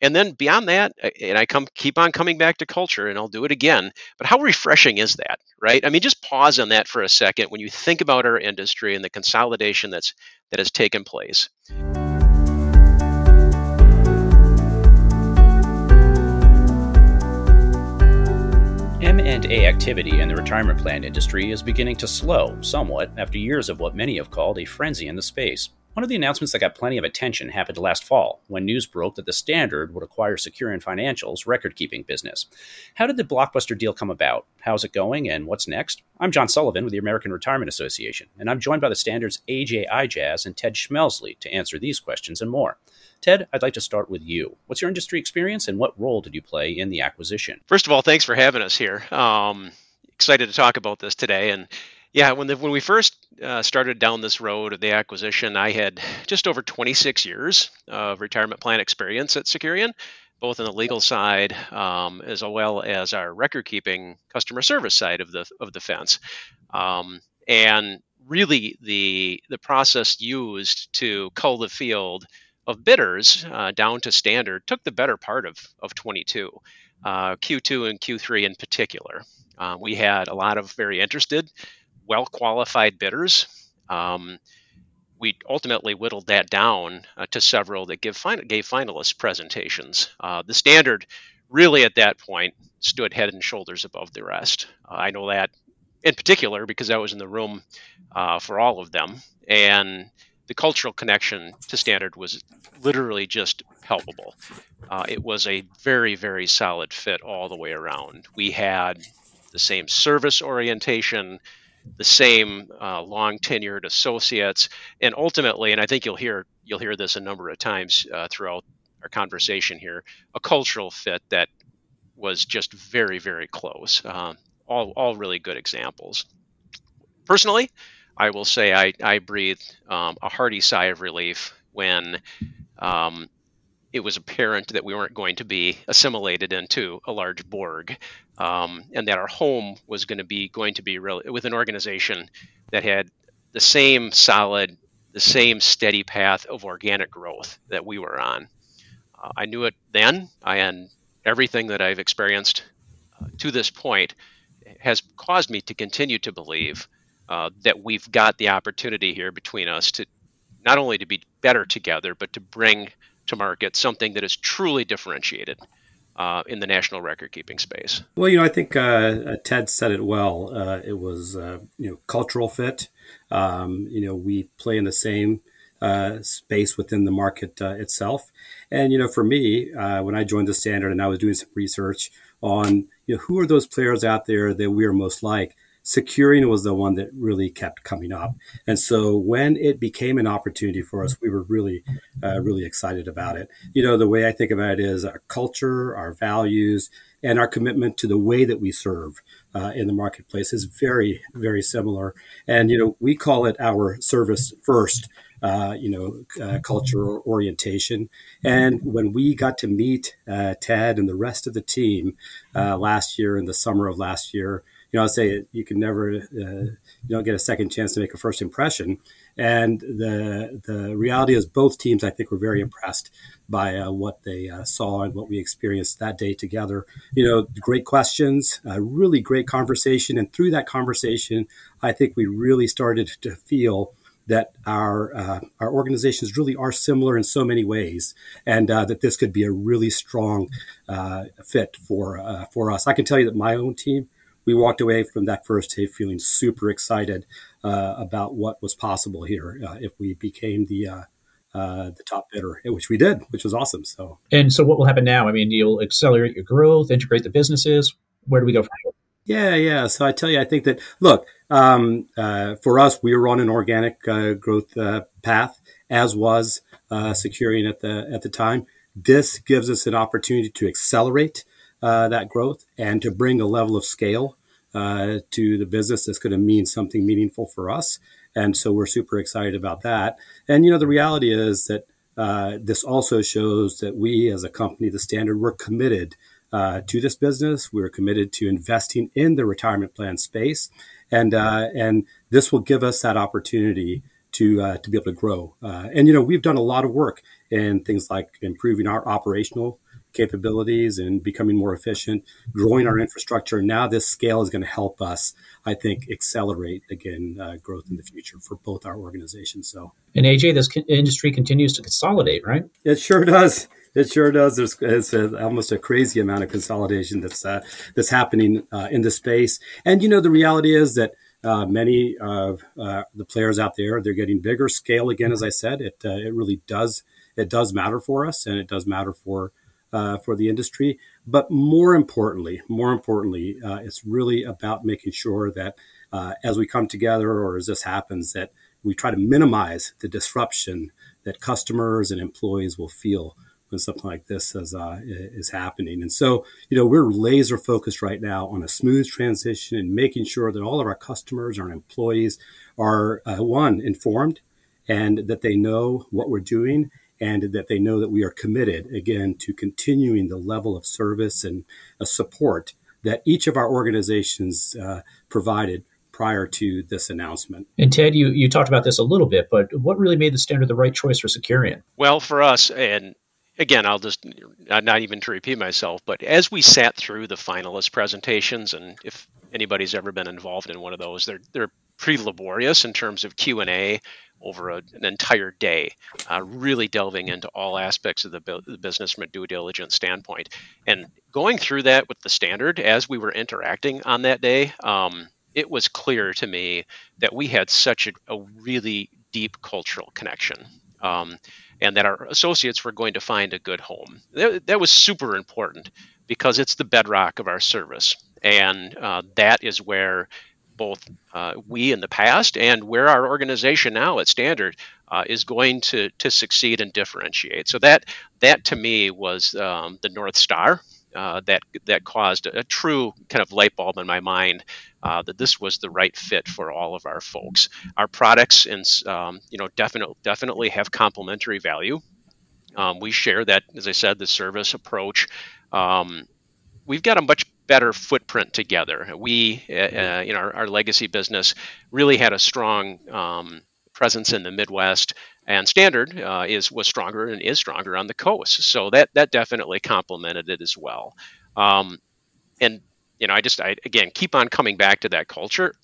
and then beyond that, uh, and I come keep on coming back to culture, and I'll do it again. But how refreshing is that, right? I mean, just pause on that for a second when you think about our industry and the consolidation that's that has taken place. M&A activity in the retirement plan industry is beginning to slow somewhat after years of what many have called a frenzy in the space. One of the announcements that got plenty of attention happened last fall when news broke that the Standard would acquire Securian Financial's record keeping business. How did the blockbuster deal come about? How's it going and what's next? I'm John Sullivan with the American Retirement Association, and I'm joined by the Standard's AJ Ijaz and Ted Schmelzle to answer these questions and more. Ted, I'd like to start with you. What's your industry experience and what role did you play in the acquisition? First of all, thanks for having us here. Um, excited to talk about this today. And yeah, when the, when we first uh, started down this road of the acquisition, I had just over 26 years of retirement plan experience at Securian, both on the legal side um, as well as our record keeping customer service side of the of the fence. Um, and really, the the process used to cull the field of bidders uh, down to standard took the better part of of 22, uh, Q2 and Q3 in particular. Uh, we had a lot of very interested well qualified bidders. Um, we ultimately whittled that down uh, to several that give fin- gave finalist presentations. Uh, the standard really at that point stood head and shoulders above the rest. Uh, I know that in particular because I was in the room uh, for all of them, and the cultural connection to standard was literally just palpable. Uh, it was a very, very solid fit all the way around. We had the same service orientation, the same uh, long tenured associates, and ultimately, and I think you'll hear you'll hear this a number of times uh, throughout our conversation here, a cultural fit that was just very very close. Um, all all really good examples. Personally, I will say I I breathed um, a hearty sigh of relief when. Um, it was apparent that we weren't going to be assimilated into a large Borg, um, and that our home was going to be going to be real, with an organization that had the same solid, the same steady path of organic growth that we were on. Uh, I knew it then, and everything that I've experienced uh, to this point has caused me to continue to believe uh, that we've got the opportunity here between us to not only to be better together, but to bring to market something that is truly differentiated uh, in the national record keeping space. Well, you know, I think uh, uh, Ted said it well. Uh, it was uh, you know cultural fit. Um, you know, we play in the same uh, space within the market itself, and you know, for me, when I joined the standard and I was doing some research on you know who are those players out there that we are most like Securian was the one that really kept coming up. And so when it became an opportunity for us, we were really, uh, really excited about it. You know, the way I think about it is our culture, our values, and our commitment to the way that we serve uh, in the marketplace is very, very similar. And, you know, we call it our service first. Uh, you know, uh, culture orientation. And when we got to meet uh, Ted and the rest of the team uh, last year in the summer of last year, you know, I say you can never, uh, you don't get a second chance to make a first impression. And the the reality is, both teams I think were very impressed by uh, what they uh, saw and what we experienced that day together. You know, great questions, a really great conversation, and through that conversation, I think we really started to feel that our uh, our organizations really are similar in so many ways, and uh, that this could be a really strong uh, fit for uh, for us. I can tell you that my own team we walked away from that first day feeling super excited uh, about what was possible here uh, if we became the uh, uh, the top bidder, which we did, which was awesome. So, and so what will happen now? I mean, you'll accelerate your growth, integrate the businesses. Where do we go from here? Yeah, yeah. So I tell you, I think that look um, uh, for us, we were on an organic uh, growth path, as was Securian at the at the time. This gives us an opportunity to accelerate uh, that growth and to bring a level of scale uh, to the business that's going to mean something meaningful for us. And so we're super excited about that. And, you know, the reality is that uh, this also shows that we as a company, the standard, we're committed uh, to this business. We're committed to investing in the retirement plan space. And, uh, and this will give us that opportunity to, uh, to be able to grow. Uh, and, you know, we've done a lot of work in things like improving our operational capabilities and becoming more efficient, growing our infrastructure. Now this scale is going to help us, I think, accelerate again uh, growth in the future for both our organizations. So, and AJ, this industry continues to consolidate, right? It sure does. It sure does. There's it's a, almost a crazy amount of consolidation that's uh, that's happening uh, in the space. And you know, the reality is that uh, many of uh, the players out there they're getting bigger scale again. As I said, it uh, it really does it does matter for us, and it does matter for uh, for the industry. But more importantly, more importantly, it's really about making sure that as we come together, or as this happens, that we try to minimize the disruption that customers and employees will feel when something like this is, uh, is happening. And so, you know, we're laser focused right now on a smooth transition and making sure that all of our customers, our employees are, uh, one, informed and that they know what we're doing and that they know that we are committed, again, to continuing the level of service and uh, support that each of our organizations uh, provided prior to this announcement. And Ted, you, you talked about this a little bit, but what really made the standard the right choice for Securian? Well, for us, and again, I'll just not even to repeat myself, but as we sat through the finalist presentations, and if anybody's ever been involved in one of those, they're they're pretty laborious in terms of Q and A over a, an entire day, uh, really delving into all aspects of the, bu- the business from a due diligence standpoint, and going through that with the standard as we were interacting on that day. Um, it was clear to me that we had such a, a really deep cultural connection. Um, and that our associates were going to find a good home. That, that was super important because it's the bedrock of our service. And uh, that is where both uh, we in the past and where our organization now at Standard uh, is going to, to succeed and differentiate. So that that to me was um, the North Star uh, that that caused a, true kind of light bulb in my mind uh, that this was the right fit for all of our folks. Our products, and um, you know, definitely definitely have complementary value. Um, we share that, as I said, the service approach. Um, we've got a much better footprint together. We, uh, uh in our, our, legacy business, really had a strong um, presence in the Midwest, and Standard uh, is was stronger and is stronger on the coast. So that that definitely complemented it as well. Um, and you know, I just, I, again, keep on coming back to that culture.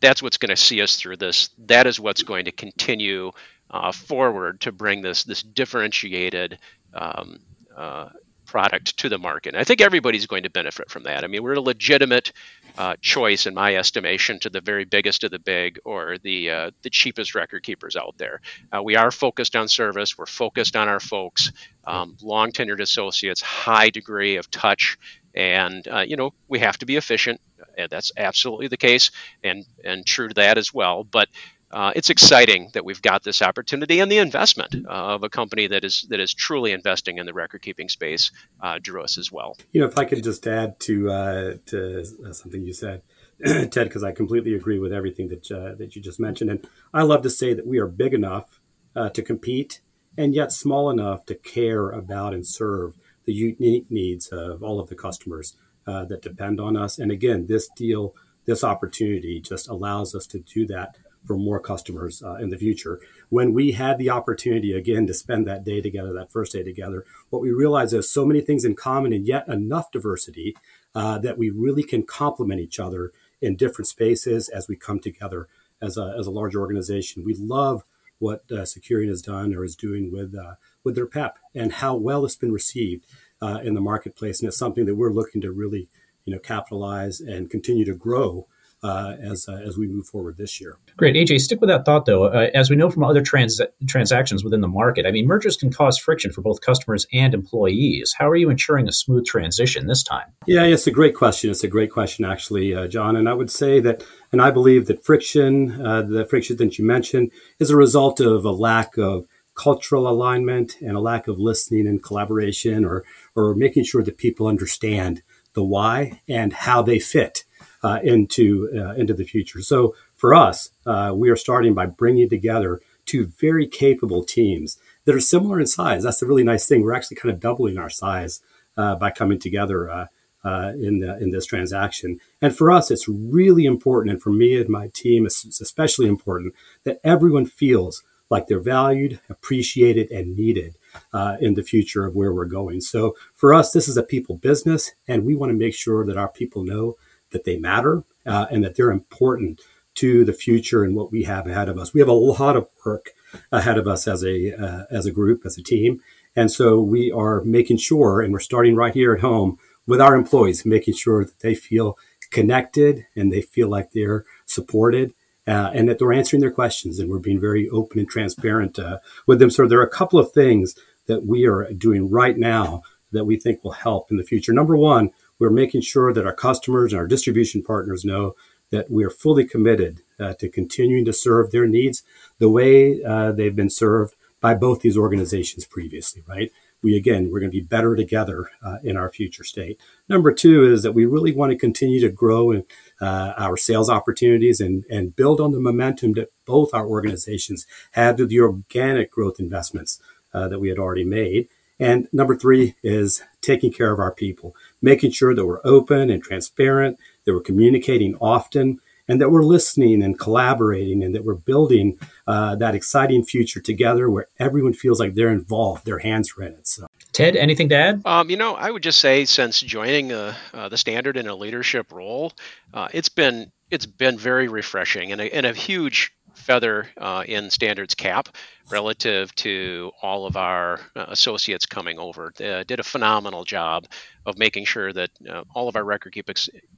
That's what's going to see us through this. That is what's going to continue uh, forward to bring this this differentiated um, uh, product to the market. And I think everybody's going to benefit from that. I mean, we're a legitimate uh, choice, in my estimation, to the very biggest of the big or the uh, the cheapest record keepers out there. Uh, we are focused on service. We're focused on our folks, um, long tenured associates, high degree of touch and uh, you know we have to be efficient. And that's absolutely the case, and and true to that as well. But uh, it's exciting that we've got this opportunity and the investment uh, of a company that is that is truly investing in the record keeping space uh, drew us as well. You know, if I could just add to uh, to something you said, Ted, because I completely agree with everything that uh, that you just mentioned, and I love to say that we are big enough uh, to compete and yet small enough to care about and serve the unique needs of all of the customers uh, that depend on us. And again, this deal, this opportunity just allows us to do that for more customers uh, in the future. When we had the opportunity again to spend that day together, that first day together, what we realized is so many things in common and yet enough diversity uh, that we really can complement each other in different spaces as we come together as a, as a large organization. We love what uh, Securian has done or is doing with uh, with their PEP and how well it's been received uh, in the marketplace. And it's something that we're looking to really, you know, capitalize and continue to grow uh, as uh, as we move forward this year. Great, AJ. Stick with that thought, though. Uh, as we know from other trans- transactions within the market, I mean, mergers can cause friction for both customers and employees. How are you ensuring a smooth transition this time? Yeah, it's a great question. It's a great question, actually, uh, John. And I would say that, and I believe that friction, uh, the friction that you mentioned, is a result of a lack of cultural alignment and a lack of listening and collaboration or, or making sure that people understand the why and how they fit uh, into, uh, into the future. So for us, uh, we are starting by bringing together two very capable teams that are similar in size. That's the really nice thing. We're actually kind of doubling our size uh, by coming together uh, uh, in, the, in this transaction. And for us, it's really important, and for me and my team, it's especially important that everyone feels like they're valued, appreciated, and needed. uh, in the future of where we're going. So for us, this is a people business, and we want to make sure that our people know that they matter uh, and that they're important to the future and what we have ahead of us. We have a lot of work ahead of us as a uh, as a group, as a team, and so we are making sure, and we're starting right here at home with our employees, making sure that they feel connected and they feel like they're supported. Uh, and that they're answering their questions, and we're being very open and transparent uh, with them. So there are a couple of things that we are doing right now that we think will help in the future. Number one, we're making sure that our customers and our distribution partners know that we are fully committed uh, to continuing to serve their needs the way uh, they've been served by both these organizations previously, right? We again, we're going to be better together uh, in our future state. Number two is that we really want to continue to grow in, uh, our sales opportunities and, and build on the momentum that both our organizations had through the organic growth investments uh, that we had already made. And number three is taking care of our people, making sure that we're open and transparent, that we're communicating often, and that we're listening and collaborating, and that we're building uh, that exciting future together where everyone feels like they're involved, their hands are in it. So. Ted, anything to add? Um, you know, I would just say since joining uh, uh, the standard in a leadership role, uh, it's been it's been very refreshing and a, and a huge feather uh, in standards cap relative to all of our uh, associates coming over. They did a phenomenal job of making sure that uh, all of our record keeping,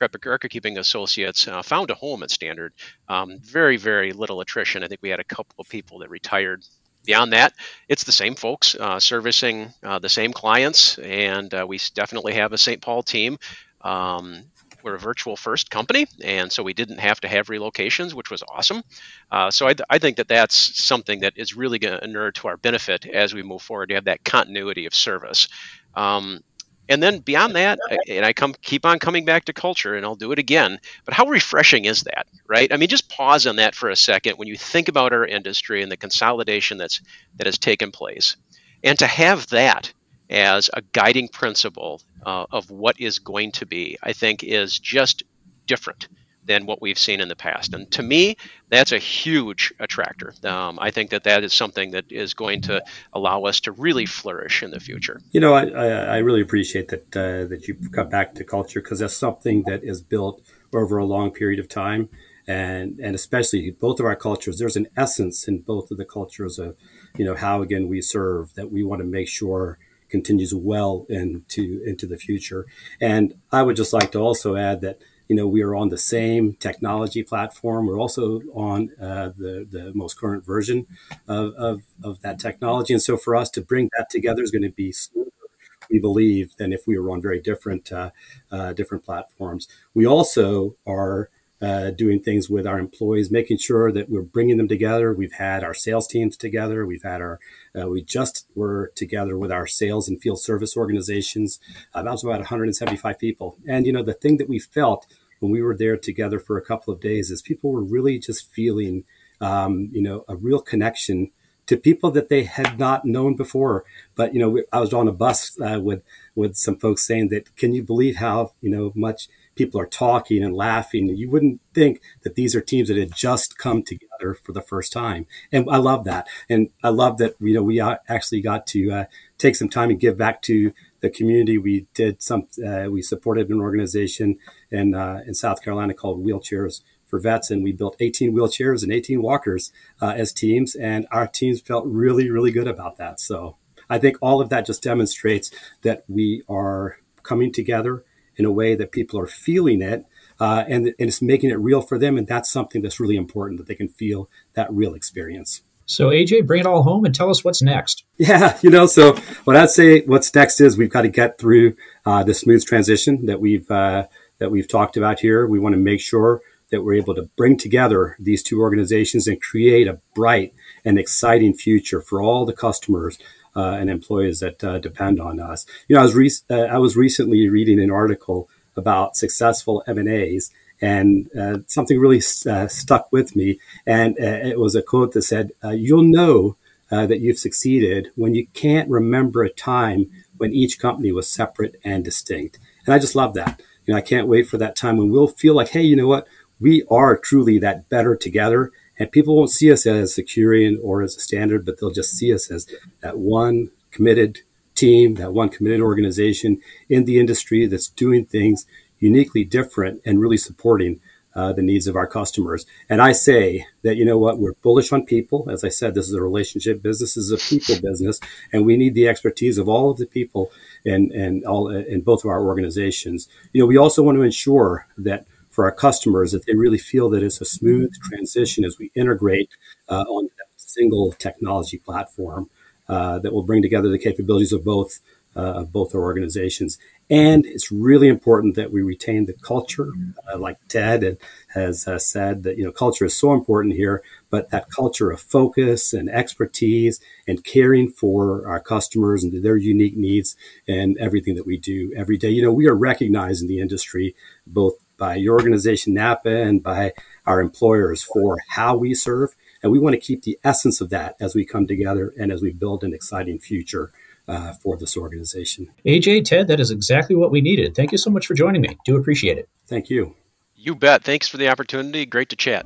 record keeping associates uh, found a home at Standard. Um, very, very little attrition. I think we had a couple of people that retired beyond that, it's the same folks uh, servicing uh, the same clients, and uh, we definitely have a St. Paul team. Um, we're a virtual first company, and so we didn't have to have relocations, which was awesome. Uh, so I, I, think that that's something that is really going to inure to our benefit as we move forward to have that continuity of service. Um, and then beyond that, and I come keep on coming back to culture, and I'll do it again. But how refreshing is that, right? I mean, just pause on that for a second when you think about our industry and the consolidation that's that has taken place, and to have that as a guiding principle uh, of what is going to be, I think is just different than what we've seen in the past. And to me, that's a huge attractor. Um, I think that that is something that is going to allow us to really flourish in the future. You know, I, I, I really appreciate that uh, that you cut back to culture because that's something that is built over a long period of time. And, and especially both of our cultures, there's an essence in both of the cultures of, you know, how again we serve that we want to make sure continues well into into the future. And I would just like to also add that you know we are on the same technology platform. We're also on uh, the the most current version of, of, of that technology, and so for us to bring that together is going to be smoother. We believe than if we were on very different uh, uh, different platforms. We also are uh, doing things with our employees, making sure that we're bringing them together. We've had our sales teams together. We've had our, uh, we just were together with our sales and field service organizations. Uh, that was about 175 people. And, you know, the thing that we felt when we were there together for a couple of days is people were really just feeling, um, you know, a real connection to people that they had not known before. But, you know, I was on a bus uh, with, with some folks saying that, can you believe how, you know, much people are talking and laughing. You wouldn't think that these are teams that had just come together for the first time. And I love that. And I love that, you know, we actually got to uh, take some time and give back to the community. We did some, uh, we supported an organization in, uh, in South Carolina called Wheelchairs for Vets, and we built 18 wheelchairs and 18 walkers uh, as teams. And our teams felt really, really good about that. So I think all of that just demonstrates that we are coming together in a way that people are feeling it uh, and, and it's making it real for them. And that's something that's really important that they can feel that real experience. So, AJ, bring it all home and tell us what's next. Yeah, you know, so what I'd say what's next is we've got to get through uh, the smooth transition that we've uh, that we've talked about here. We want to make sure that we're able to bring together these two organizations and create a bright and exciting future for all the customers uh, and employees that uh, depend on us. You know, I was re- uh, I was recently reading an article about successful M and A's, and uh, something really uh, stuck with me. And it was a quote that said, "You'll know that you've succeeded when you can't remember a time when each company was separate and distinct." And I just love that. You know, I can't wait for that time when we'll feel like, hey, you know what? We are truly that better together and people won't see us as Securian or as a standard, but they'll just see us as that one committed team, that one committed organization in the industry that's doing things uniquely different and really supporting uh, the needs of our customers. And I say that, you know what, we're bullish on people. As I said, this is a relationship business, this is a people business, and we need the expertise of all of the people and, and all, in both of our organizations. You know, we also want to ensure that for our customers that they really feel that it's a smooth transition as we integrate uh, on a single technology platform uh, that will bring together the capabilities of both uh, of both our organizations. And it's really important that we retain the culture, uh, like Ted has uh, said that you know culture is so important here. But that culture of focus and expertise and caring for our customers and their unique needs and everything that we do every day. You know, we are recognized in the industry both by your organization NAPA and by our employers for how we serve. And we want to keep the essence of that as we come together and as we build an exciting future uh, for this organization. AJ, Ted, that is exactly what we needed. Thank you so much for joining me. Do appreciate it. Thank you. You bet. Thanks for the opportunity. Great to chat.